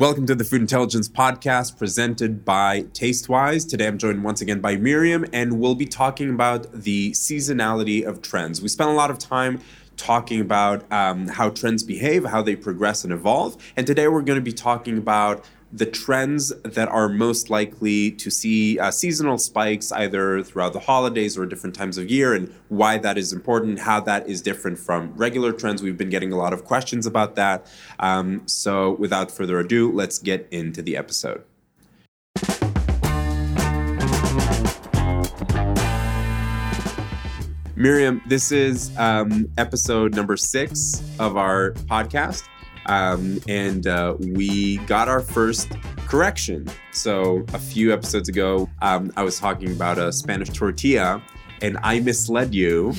Welcome to the Food Intelligence Podcast presented by Tastewise. Today I'm joined once again by Miriam, and we'll be talking about the seasonality of trends. We spent a lot of time talking about um, how trends behave, how they progress and evolve, and today we're going to be talking about the trends that are most likely to see uh, seasonal spikes either throughout the holidays or different times of year and why that is important, how that is different from regular trends. We've been getting a lot of questions about that. Um, so, without further ado, let's get into the episode. Miriam, this is um, episode number six of our podcast. Um, and uh, we got our first correction. So a few episodes ago, um, I was talking about a Spanish tortilla, and I misled you.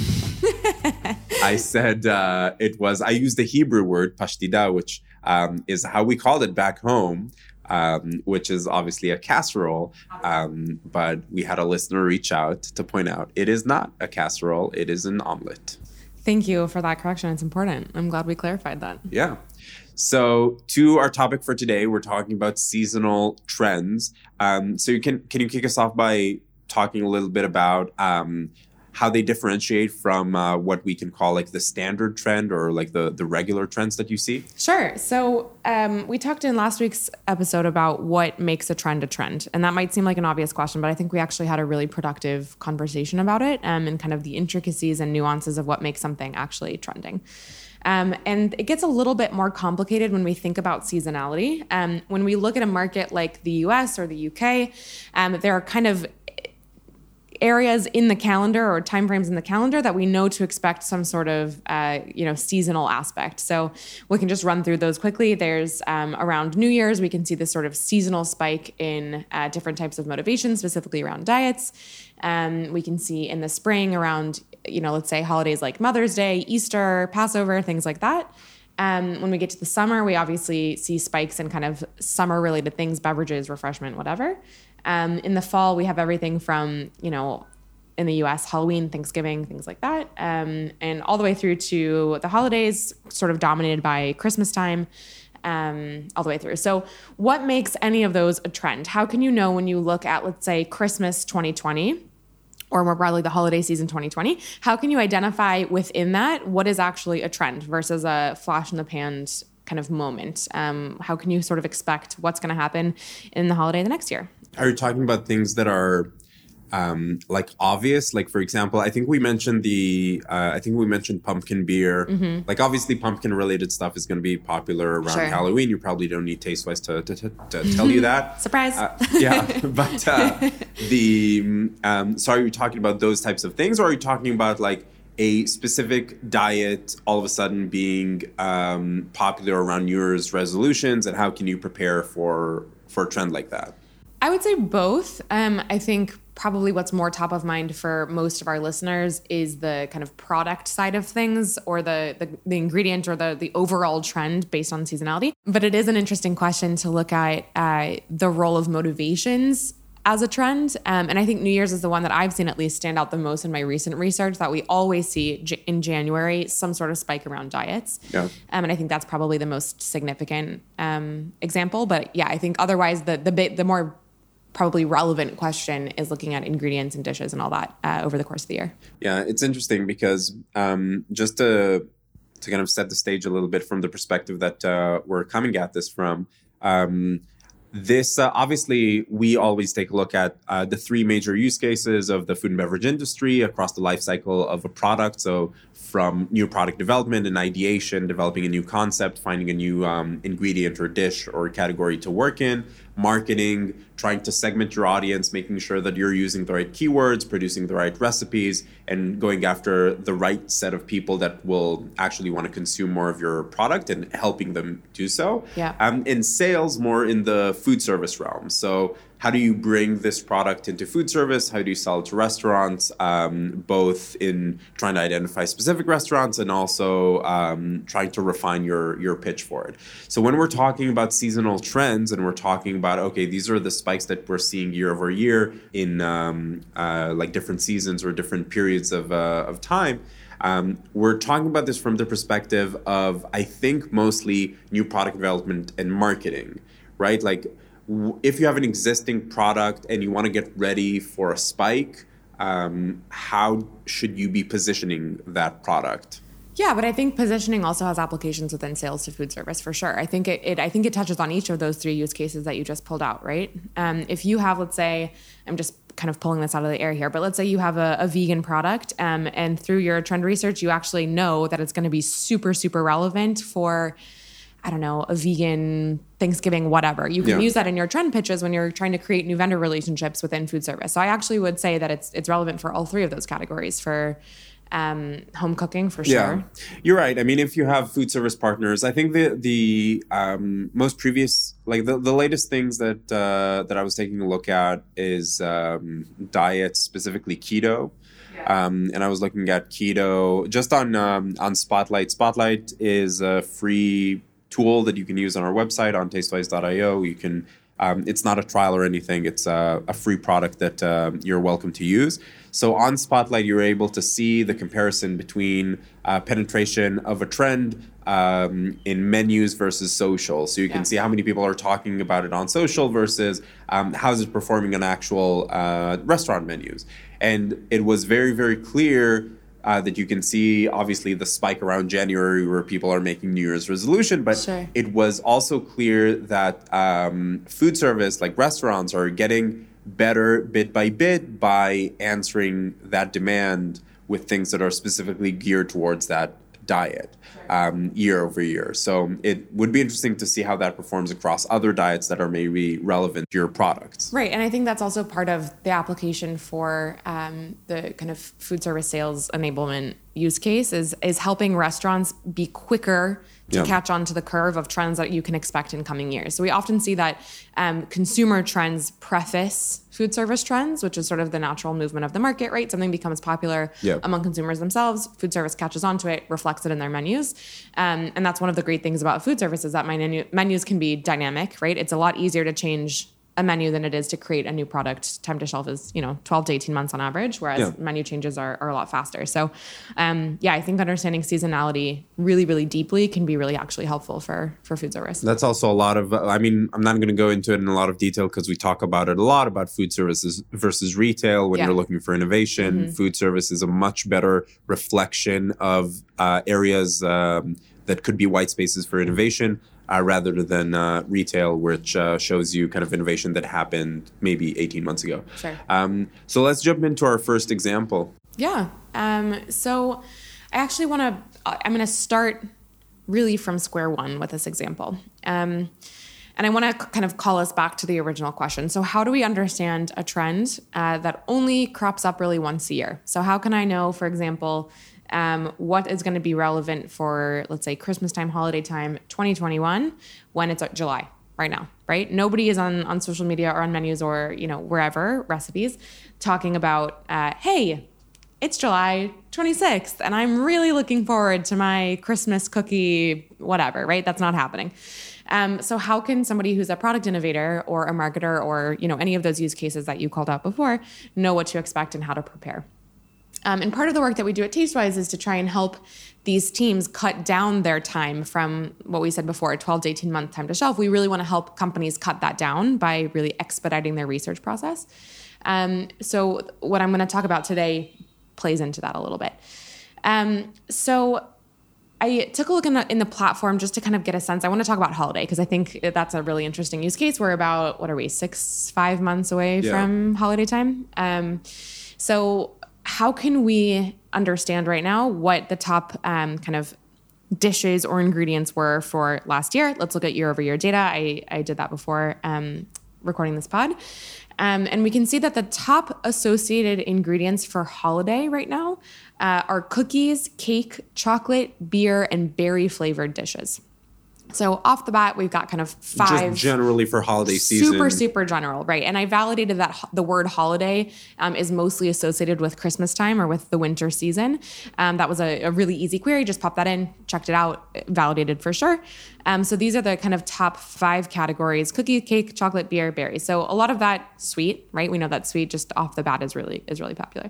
I said uh, it was, I used the Hebrew word pashtida, which um, is how we called it back home. Um, which is obviously a casserole. Um, but we had a listener reach out to point out it is not a casserole, it is an omelet. Thank you for that correction. It's important. I'm glad we clarified that. Yeah. So, to our topic for today, we're talking about seasonal trends. Um, so, you can can you kick us off by talking a little bit about um, how they differentiate from uh, what we can call like the standard trend or like the the regular trends that you see? Sure. So um, we talked in last week's episode about what makes a trend a trend, and that might seem like an obvious question, but I think we actually had a really productive conversation about it um, and kind of the intricacies and nuances of what makes something actually trending. Um, and it gets a little bit more complicated when we think about seasonality. Um, when we look at a market like the US or the UK, um, there are kind of areas in the calendar or timeframes in the calendar that we know to expect some sort of uh, you know seasonal aspect. So we can just run through those quickly. There's um, around New Year's we can see this sort of seasonal spike in uh, different types of motivation, specifically around diets. Um, we can see in the spring around you know let's say holidays like Mother's Day, Easter, Passover, things like that. Um, when we get to the summer, we obviously see spikes in kind of summer related things, beverages, refreshment, whatever. Um, in the fall, we have everything from, you know, in the US, Halloween, Thanksgiving, things like that, um, and all the way through to the holidays, sort of dominated by Christmas time. Um, all the way through. So, what makes any of those a trend? How can you know when you look at, let's say, Christmas 2020 or more broadly, the holiday season 2020? How can you identify within that what is actually a trend versus a flash in the pan kind of moment? Um, how can you sort of expect what's going to happen in the holiday the next year? Are you talking about things that are um, like obvious? Like for example, I think we mentioned the uh, I think we mentioned pumpkin beer. Mm-hmm. Like obviously, pumpkin related stuff is going to be popular around sure. Halloween. You probably don't need Tastewise to, to, to, to tell you that. Surprise! Uh, yeah, but uh, the um, so are you talking about those types of things, or are you talking about like? A specific diet all of a sudden being um, popular around New Year's resolutions, and how can you prepare for for a trend like that? I would say both. Um, I think probably what's more top of mind for most of our listeners is the kind of product side of things or the the, the ingredient or the the overall trend based on seasonality. But it is an interesting question to look at uh, the role of motivations as a trend. Um, and I think New Year's is the one that I've seen at least stand out the most in my recent research that we always see j- in January some sort of spike around diets. Yeah. Um, and I think that's probably the most significant um, example. But yeah, I think otherwise the the bit the more probably relevant question is looking at ingredients and dishes and all that uh, over the course of the year. Yeah, it's interesting because um, just to to kind of set the stage a little bit from the perspective that uh, we're coming at this from. Um, this uh, obviously we always take a look at uh, the three major use cases of the food and beverage industry across the life cycle of a product. So from new product development and ideation developing a new concept finding a new um, ingredient or dish or category to work in marketing, trying to segment your audience, making sure that you're using the right keywords, producing the right recipes, and going after the right set of people that will actually want to consume more of your product and helping them do so. Yeah. Um, in sales, more in the food service realm. So how do you bring this product into food service? How do you sell it to restaurants? Um, both in trying to identify specific restaurants and also um, trying to refine your your pitch for it. So when we're talking about seasonal trends and we're talking about okay, these are the spikes that we're seeing year over year in um, uh, like different seasons or different periods of uh, of time. Um, we're talking about this from the perspective of, I think, mostly new product development and marketing right? Like if you have an existing product and you want to get ready for a spike, um, how should you be positioning that product? Yeah, but I think positioning also has applications within sales to food service for sure. I think it, it I think it touches on each of those three use cases that you just pulled out, right? Um, if you have, let's say, I'm just kind of pulling this out of the air here, but let's say you have a, a vegan product, um, and through your trend research, you actually know that it's going to be super, super relevant for. I don't know, a vegan Thanksgiving, whatever. You can Yeah. use that in your trend pitches when you're trying to create new vendor relationships within food service. So I actually would say that it's it's relevant for all three of those categories for um, home cooking for sure. Yeah, you're right. I mean, if you have food service partners, I think the the um, most previous, like the, the latest things that uh, that I was taking a look at is um, diets, specifically keto. Um, and I was looking at keto just on um, on Spotlight. Spotlight is a free tool that you can use on our website on tastewise.io. You can um, it's not a trial or anything. It's a, a free product that uh, you're welcome to use. So on Spotlight, you're able to see the comparison between uh, penetration of a trend um, in menus versus social. So you can Yeah. see how many people are talking about it on social versus um, how is it performing on actual uh, restaurant menus. And it was very, very clear uh, that you can see obviously the spike around January where people are making New Year's resolution, but Sure. it was also clear that um, food service, like restaurants, are getting better bit by bit by answering that demand with things that are specifically geared towards that diet um, year over year. So it would be interesting to see how that performs across other diets that are maybe relevant to your products. Right, and I think that's also part of the application for um, the kind of food service sales enablement use case is is helping restaurants be quicker to Yeah. catch on to the curve of trends that you can expect in coming years. So we often see that um, consumer trends preface food service trends, which is sort of the natural movement of the market. Right, something becomes popular Yeah. among consumers themselves. Food service catches onto it, reflects it in their menus, um, and that's one of the great things about food service is that my menu, menus can be dynamic. Right, it's a lot easier to change a menu than it is to create a new product. Time to shelf is, you know, 12 to 18 months on average, whereas Yeah. menu changes are, are a lot faster. So, um, yeah, I think understanding seasonality really, really deeply can be really actually helpful for, for food service. That's also a lot of, I mean, I'm not going to go into it in a lot of detail because we talk about it a lot about food services versus retail when Yeah. you're looking for innovation. Food service is a much better reflection of uh, areas um, that could be white spaces for innovation. Uh, rather than uh, retail, which uh, shows you kind of innovation that happened maybe 18 months ago. Sure. Um, so let's jump into our first example. Yeah. Um, so I actually want to, I'm going to start really from square one with this example. Um, and I want to kind of call us back to the original question. So, how do we understand a trend uh, that only crops up really once a year? So, how can I know, for example, um, what is going to be relevant for, let's say, Christmas time, holiday time, 2021, when it's uh, July? right now right nobody is on on social media or on menus or you know wherever recipes talking about uh, hey it's July 26th, and I'm really looking forward to my Christmas cookie, whatever, right? That's not happening. Um, so how can somebody who's a product innovator or a marketer or you know any of those use cases that you called out before know what to expect and how to prepare? Um, and part of the work that we do at Tastewise is to try and help these teams cut down their time from what we said before, a 12 to 18 month time to shelf. We really want to help companies cut that down by really expediting their research process. Um, so, what I'm going to talk about today plays into that a little bit. Um, so, I took a look in the, in the platform just to kind of get a sense. I want to talk about holiday because I think that's a really interesting use case. We're about, what are we, six, five months away Yeah. from holiday time. Um, so, how can we understand right now what the top um, kind of dishes or ingredients were for last year? Let's look at year over year data. I, I did that before um, recording this pod. Um, and we can see that the top associated ingredients for holiday right now uh, are cookies, cake, chocolate, beer, and berry flavored dishes. So off the bat, we've got kind of five Just generally for holiday season. super super general right? And i validated that ho- the word holiday um, is mostly associated with christmas time or with the winter season. Um, that was a, a really easy query. Just popped that in checked it out validated for sure. Um, so these are the kind of top five categories cookie cake chocolate beer berries so a lot of that sweet right? We know that sweet just off the bat is really is really popular.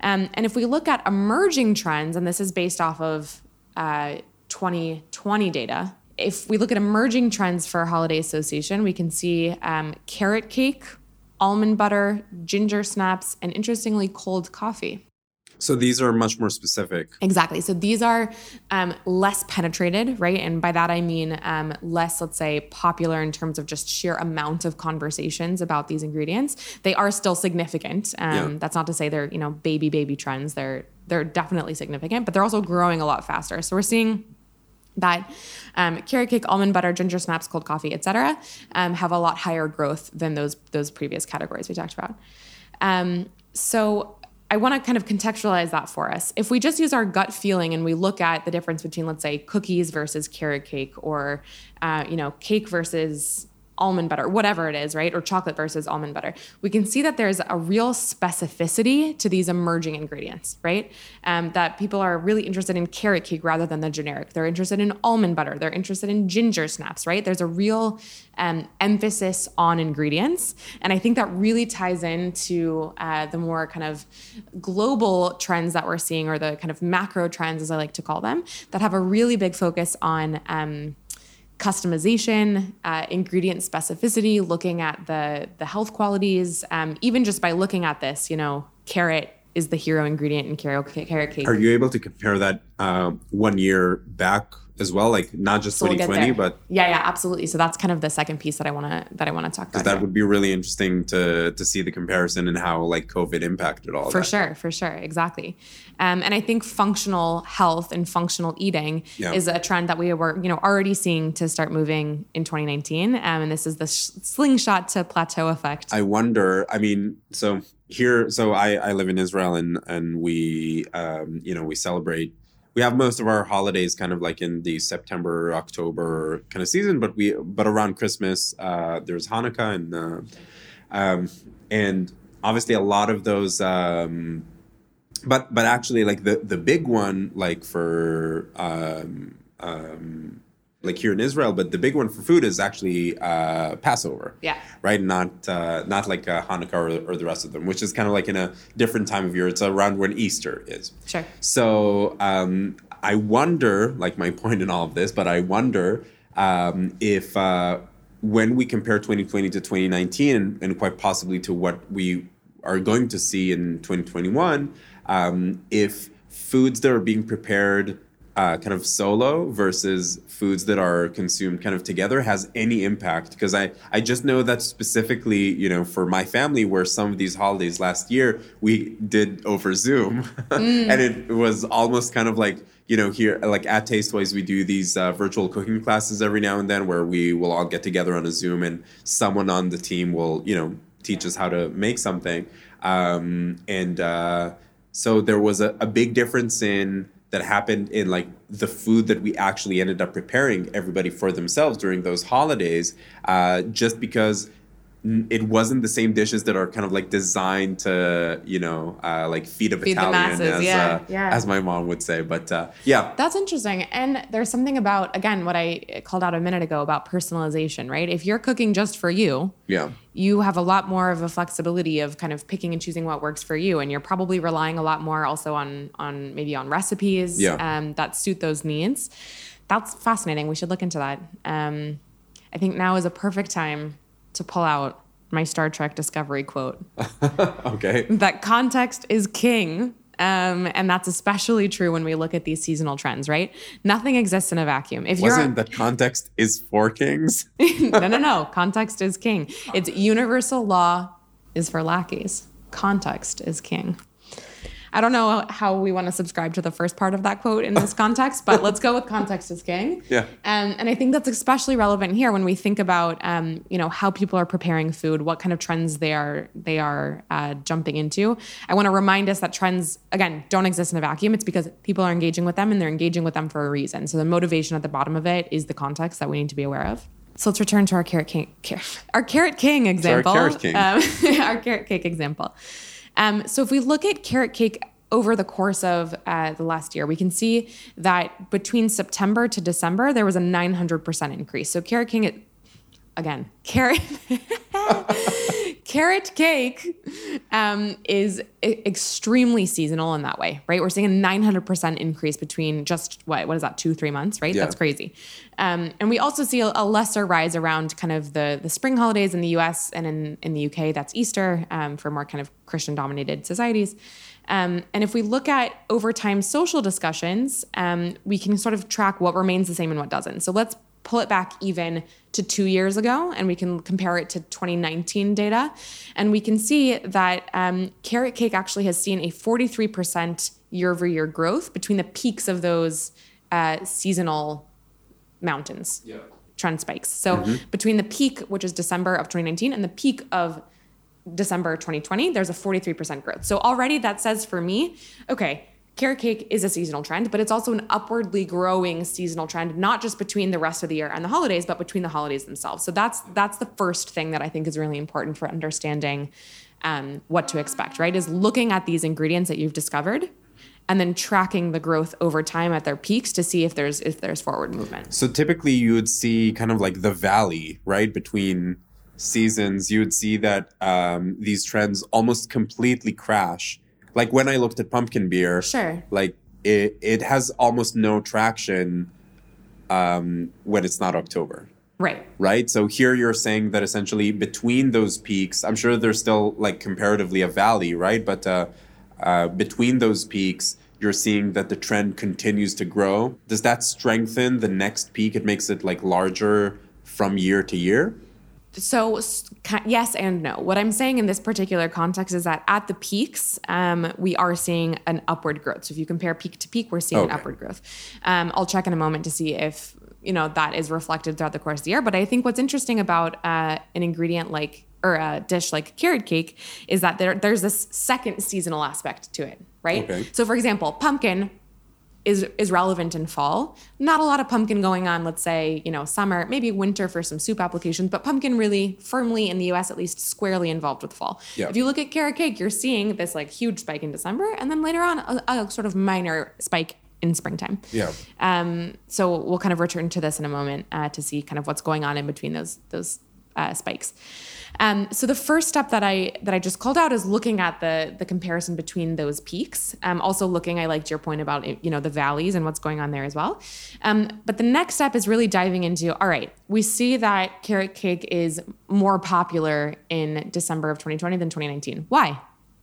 Um, and if we look at emerging trends and this is based off of uh, 2020 data if we look at emerging trends for holiday association, we can see um, carrot cake, almond butter, ginger snaps, and interestingly, cold coffee. So these are much more specific. Exactly. So these are um, less penetrated, right? And by that I mean um, less, let's say, popular in terms of just sheer amount of conversations about these ingredients. They are still significant. Um, yeah. That's not to say they're you know baby baby trends. They're they're definitely significant, but they're also growing a lot faster. So we're seeing that um, carrot cake, almond butter, ginger snaps, cold coffee, etc., um, have a lot higher growth than those those previous categories we talked about. Um, so I want to kind of contextualize that for us. If we just use our gut feeling and we look at the difference between, let's say, cookies versus carrot cake, or uh, you know, cake versus almond butter, whatever it is, right? Or chocolate versus almond butter. We can see that there's a real specificity to these emerging ingredients, right? Um, that people are really interested in carrot cake rather than the generic. They're interested in almond butter. They're interested in ginger snaps, right? There's a real um, emphasis on ingredients. And I think that really ties into uh, the more kind of global trends that we're seeing, or the kind of macro trends, as I like to call them, that have a really big focus on. Um, customization, uh, ingredient specificity, looking at the the health qualities. Um, even just by looking at this, you know, carrot is the hero ingredient in carrot, carrot cake. Are you able to compare that uh, one year back as well like not just so 2020 we'll but yeah yeah absolutely so that's kind of the second piece that i want to that i want to talk about that here. would be really interesting to to see the comparison and how like covid impacted all for that. sure for sure exactly um, and i think functional health and functional eating yeah. is a trend that we were you know already seeing to start moving in 2019 um, and this is the sh- slingshot to plateau effect i wonder i mean so here so i i live in israel and and we um you know we celebrate we have most of our holidays kind of like in the September, October kind of season, but we but around Christmas, uh, there's Hanukkah and uh, um, and obviously a lot of those. Um, but but actually, like the the big one, like for um, um, like here in Israel, but the big one for food is actually uh, Passover. Yeah. Right. Not uh, not like uh, Hanukkah or, or, the rest of them, which is kind of like in a different time of year. It's around when Easter is. Sure. So um, I wonder, like my point in all of this, but I wonder um, if uh, when we compare 2020 to 2019, and, and, quite possibly to what we are going to see in 2021, um, if foods that are being prepared uh, kind of solo versus foods that are consumed kind of together has any impact? Because I, I just know that specifically you know for my family where some of these holidays last year we did over zoom. Mm. and it was almost kind of like you know here like at Tastewise we do these uh, virtual cooking classes every now and then where we will all get together on a zoom and someone on the team will you know teach us how to make something. Um, and uh, so there was a, a big difference in that happened in like the food that we actually ended up preparing everybody for themselves during those holidays uh, just because it wasn't the same dishes that are kind of like designed to you know uh, like feed a feed battalion as, yeah, uh, yeah. as my mom would say but uh, yeah. That's interesting and there's something about again what i called out a minute ago about personalization right? If you're cooking just for you yeah. you have a lot more of a flexibility of kind of picking and choosing what works for you and you're probably relying a lot more also on on maybe on recipes yeah. um, that suit those needs. That's fascinating we should look into that. Um, i think now is a perfect time to pull out my Star Trek Discovery quote. okay. That context is king. Um, and that's especially true when we look at these seasonal trends, right? Nothing exists in a vacuum. If Wasn't that context is for kings? no, no, no. Context is king. It's universal law is for lackeys. Context is king. I don't know how we want to subscribe to the first part of that quote in this context, but let's go with context is king. Yeah. Um, and I think that's especially relevant here when we think about, um, you know, how people are preparing food, what kind of trends they are they are uh, jumping into. I want to remind us that trends again don't exist in a vacuum. It's because people are engaging with them and they're engaging with them for a reason. So the motivation at the bottom of it is the context that we need to be aware of. So let's return to our carrot king, our carrot king example. our carrot king. Um, our carrot cake example. Um, so if we look at carrot cake over the course of uh, the last year, we can see that between September to December, there was a 900% increase. So carrot king, again, carrot, carrot cake um, is extremely seasonal in that way, right? We're seeing a 900% increase between just what, what is that, two, three months, right? Yeah. That's crazy. Um, and we also see a, a lesser rise around kind of the, the spring holidays in the US and in, in the UK, that's Easter um, for more kind of Christian dominated societies. Um, and if we look at over time social discussions, um, we can sort of track what remains the same and what doesn't. So let's pull it back even to two years ago and we can compare it to 2019 data. And we can see that um, carrot cake actually has seen a 43% year over year growth between the peaks of those uh, seasonal mountains trend spikes. So between the peak, which is December of 2019, and the peak of December 2020, there's a 43% growth. So already that says for me, okay, carrot cake is a seasonal trend, but it's also an upwardly growing seasonal trend, not just between the rest of the year and the holidays, but between the holidays themselves. So that's that's the first thing that I think is really important for understanding um, what to expect. Right, is looking at these ingredients that you've discovered. And then tracking the growth over time at their peaks to see if there's if there's forward movement. So typically you would see kind of like the valley, right, between seasons. You would see that um, these trends almost completely crash. Like when I looked at pumpkin beer, Sure. like it, it has almost no traction um, when it's not October. Right. right? So here you're saying that essentially between those peaks, I'm sure there's still like comparatively a valley, right? But uh, uh, between those peaks, you're seeing that the trend continues to grow. Does that strengthen the next peak? It makes it like larger from year to year. So yes and no. What I'm saying in this particular context is that at the peaks, um, we are seeing an upward growth. So if you compare peak to peak, we're seeing an upward growth. Um, I'll check in a moment to see if you know that is reflected throughout the course of the year. But I think what's interesting about uh, an ingredient like or a dish like carrot cake is that there there's this second seasonal aspect to it, right? Okay. So for example, pumpkin is is relevant in fall. Not a lot of pumpkin going on, let's say, you know, summer, maybe winter for some soup applications, but pumpkin really firmly in the US at least squarely involved with fall. Yeah. If you look at carrot cake, you're seeing this like huge spike in December and then later on a, a sort of minor spike in springtime. Yeah. Um, so we'll kind of return to this in a moment uh, to see kind of what's going on in between those those uh, spikes. Um, so the first step that I that I just called out is looking at the the comparison between those peaks. Um, also looking, I liked your point about you know the valleys and what's going on there as well. Um, but the next step is really diving into. All right, we see that carrot cake is more popular in December of 2020 than 2019. Why?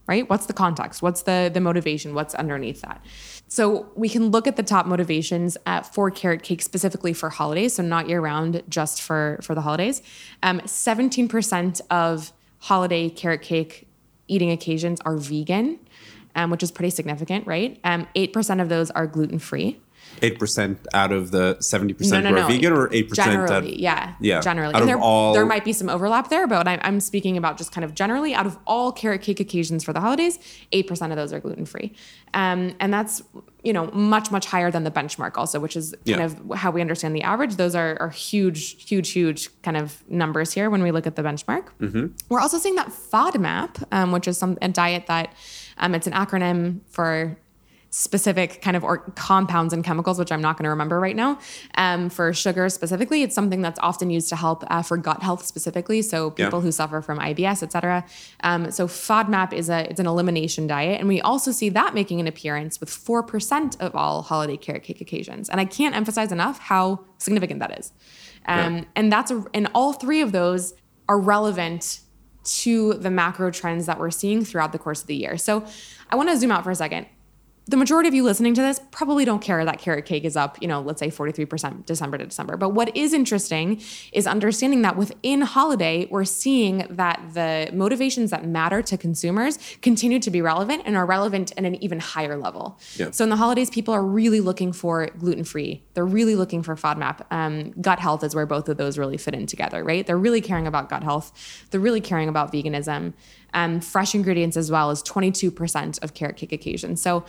right? What's the context? What's the the motivation? What's underneath that? So we can look at the top motivations uh, for carrot cake specifically for holidays, so not year round, just for for the holidays. Um, Seventeen percent of holiday carrot cake eating occasions are vegan, um, which is pretty significant, right? Um, Eight percent of those are gluten free. Eight percent out of the seventy percent no, who are no. vegan, or eight percent. Generally, yeah, yeah, generally. out and of there, all- there might be some overlap there, but I'm, I'm speaking about just kind of generally out of all carrot cake occasions for the holidays, eight percent of those are gluten free, um, and that's you know much much higher than the benchmark also, which is kind Yeah. of how we understand the average. Those are, are huge, huge, huge kind of numbers here when we look at the benchmark. Mm-hmm. We're also seeing that FODMAP, um, which is some a diet that um, it's an acronym for specific kind of or compounds and chemicals, which I'm not going to remember right now. Um, for sugar specifically, it's something that's often used to help uh, for gut health specifically. So people Yeah. who suffer from IBS, et cetera. Um, so FODMAP is a it's an elimination diet, and we also see that making an appearance with four percent of all holiday carrot cake occasions. And I can't emphasize enough how significant that is. Um, Yeah. And that's a, and all three of those are relevant to the macro trends that we're seeing throughout the course of the year. So I want to zoom out for a second. The majority of you listening to this probably don't care that carrot cake is up, you know, let's say 43% December to December. But what is interesting is understanding that within holiday, we're seeing that the motivations that matter to consumers continue to be relevant and are relevant at an even higher level. Yeah. So in the holidays, people are really looking for gluten free. They're really looking for FODMAP. Um, gut health is where both of those really fit in together, right? They're really caring about gut health. They're really caring about veganism. Um, fresh ingredients as well is 22% of carrot cake occasions. So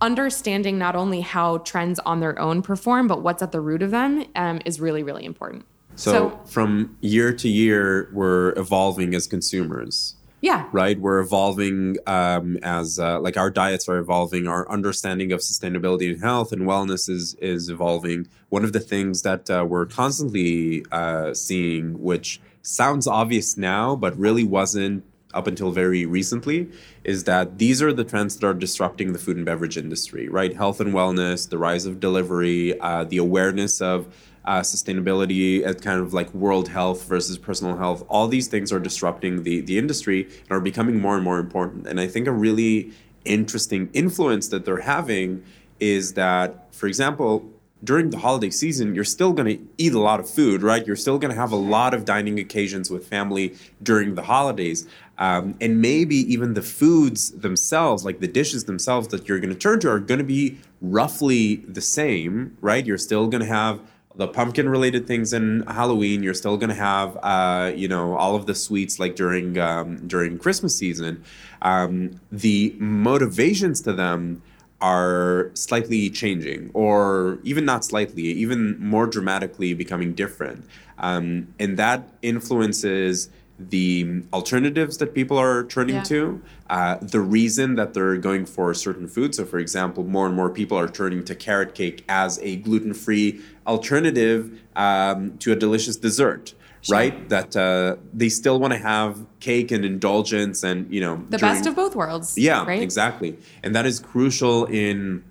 understanding not only how trends on their own perform, but what's at the root of them um, is really, really important. So, so from year to year, we're evolving as consumers, yeah, right? We're evolving um, as uh, like our diets are evolving, our understanding of sustainability and health and wellness is is evolving. One of the things that uh, we're constantly uh, seeing, which sounds obvious now, but really wasn't up until very recently is that these are the trends that are disrupting the food and beverage industry, right? Health and wellness, the rise of delivery, uh, the awareness of uh, sustainability and kind of like world health versus personal health. All these things are disrupting the the industry and are becoming more and more important. And I think a really interesting influence that they're having is that, for example, during the holiday season, you're still going to eat a lot of food, right? You're still going to have a lot of dining occasions with family during the holidays. Um, and maybe even the foods themselves, like the dishes themselves that you're going to turn to, are going to be roughly the same, right? You're still going to have the pumpkin related things in Halloween. You're still going to have, uh, you know, all of the sweets like during um, during Christmas season. Um, the motivations to them are slightly changing, or even not slightly, even more dramatically becoming different. Um, and that influences the alternatives that people are turning yeah. to, uh, the reason that they're going for certain foods. So, for example, more and more people are turning to carrot cake as a gluten free alternative um, to a delicious dessert. Sure. right? That uh, they still want to have cake and indulgence, and you know, the during, best of both worlds. Yeah, right? exactly, and that is crucial in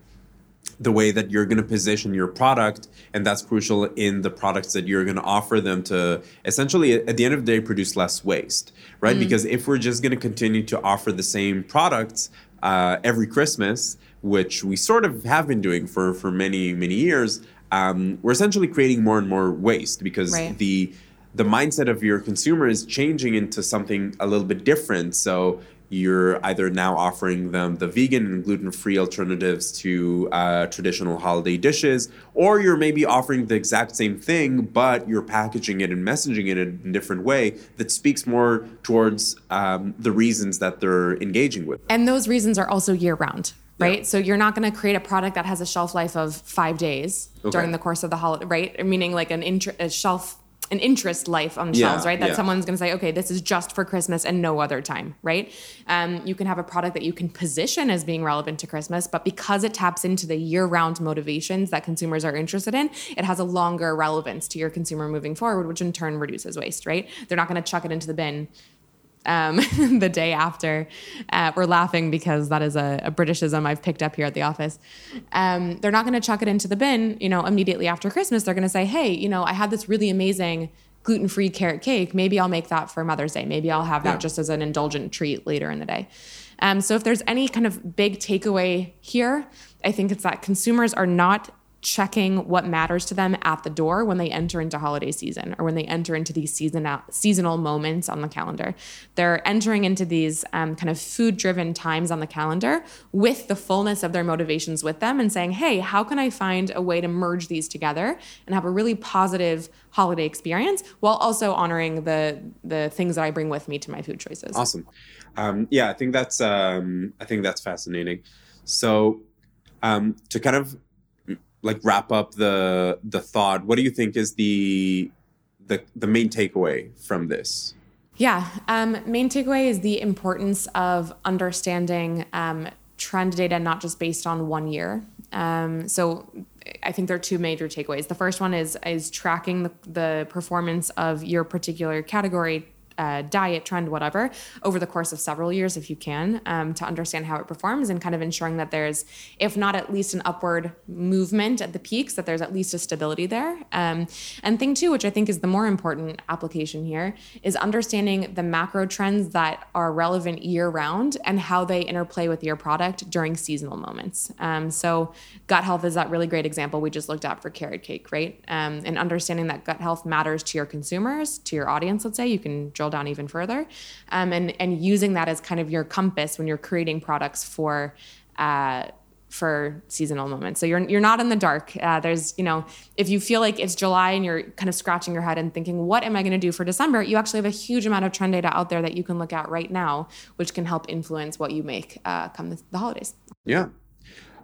the way that you're going to position your product and that's crucial in the products that you're going to offer them to essentially at the end of the day produce less waste right mm. because if we're just going to continue to offer the same products uh, every christmas which we sort of have been doing for for many many years um, we're essentially creating more and more waste because right. the the mindset of your consumer is changing into something a little bit different so you're either now offering them the vegan and gluten-free alternatives to uh, traditional holiday dishes or you're maybe offering the exact same thing but you're packaging it and messaging it in a different way that speaks more towards um, the reasons that they're engaging with and those reasons are also year-round right? Yeah. So you're not going to create a product that has a shelf life of five days okay. during the course of the holiday, right? Meaning like an int- a shelf an interest life on shelves, yeah, right? That yeah. someone's going to say, okay, this is just for Christmas and no other time, right? Um, you can have a product that you can position as being relevant to Christmas, but because it taps into the year-round motivations that consumers are interested in, it has a longer relevance to your consumer moving forward, which in turn reduces waste, right? They're not going to chuck it into the bin um, the day after. Uh, we're laughing because that is a, a, Britishism I've picked up here at the office. Um, they're not going to chuck it into the bin, you know, immediately after Christmas. They're going to say, hey, you know, I had this really amazing gluten-free carrot cake. Maybe I'll make that for Mother's Day. Maybe I'll have that yeah. just as an indulgent treat later in the day. Um, so if there's any kind of big takeaway here, I think it's that consumers are not checking what matters to them at the door when they enter into holiday season or when they enter into these seasonal seasonal moments on the calendar. They're entering into these um, kind of food driven times on the calendar with the fullness of their motivations with them and saying, hey, how can I find a way to merge these together and have a really positive holiday experience while also honoring the the things that I bring with me to my food choices. Awesome. Um, yeah, I think that's um, I think that's fascinating. So um, to kind of like wrap up the the thought. What do you think is the the the main takeaway from this? Yeah um, main takeaway is the importance of understanding um, trend data not just based on one year. Um, so I think there are two major takeaways. The first one is is tracking the, the performance of your particular category uh, diet trend, whatever, over the course of several years, if you can, um, to understand how it performs and kind of ensuring that there's, if not at least an upward movement at the peaks, that there's at least a stability there. Um, and thing two, which I think is the more important application here, is understanding the macro trends that are relevant year round and how they interplay with your product during seasonal moments. Um, so, gut health is that really great example we just looked at for carrot cake, right? Um, and understanding that gut health matters to your consumers, to your audience, let's say, you can drill drill down even further um, and and using that as kind of your compass when you're creating products for uh, for seasonal moments. So you're you're not in the dark. Uh, there's you know if you feel like it's July and you're kind of scratching your head and thinking what am I going to do for December, you actually have a huge amount of trend data out there that you can look at right now, which can help influence what you make uh, come the, the holidays. Yeah.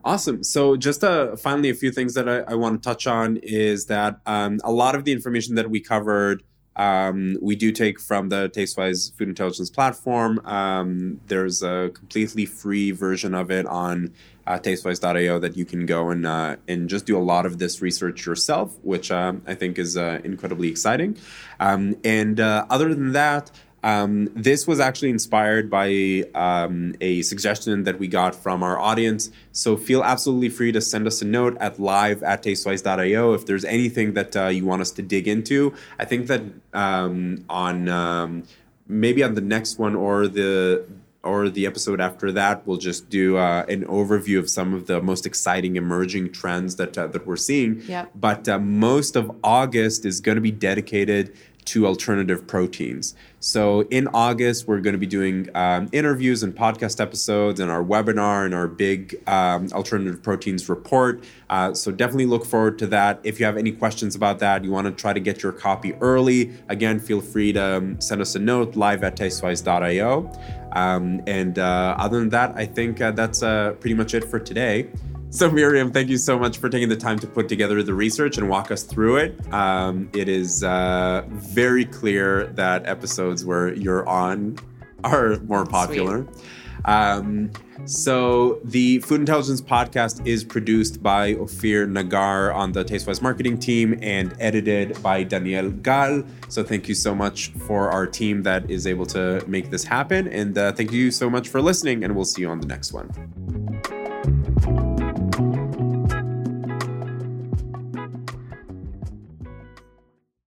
Awesome. So, just uh, finally, a few things that I, I want to touch on is that um, a lot of the information that we covered um, we do take from the Tastewise Food Intelligence platform. Um, there's a completely free version of it on uh, tastewise.io that you can go and uh, and just do a lot of this research yourself, which uh, I think is uh, incredibly exciting. Um, and uh, other than that, Um, this was actually inspired by um, a suggestion that we got from our audience. So feel absolutely free to send us a note at live at tastewise.io if there's anything that uh, you want us to dig into. I think that um, on um, maybe on the next one or the or the episode after that, we'll just do uh, an overview of some of the most exciting emerging trends that uh, that we're seeing. Yep. But uh, most of August is going to be dedicated to alternative proteins. So in August, we're going to be doing um, interviews and podcast episodes and our webinar and our big um, alternative proteins report. Uh, so definitely look forward to that. If you have any questions about that, you want to try to get your copy early, again, feel free to um, send us a note live at tastewise.io. Um, and uh, other than that, I think uh, that's uh, pretty much it for today. So, Miriam, thank you so much for taking the time to put together the research and walk us through it. Um, it is uh, very clear that episodes where you're on are more popular. Um, so, the Food Intelligence podcast is produced by Ophir Nagar on the Tastewise marketing team and edited by Daniel Gal. So, thank you so much for our team that is able to make this happen. And uh, thank you so much for listening, and we'll see you on the next one.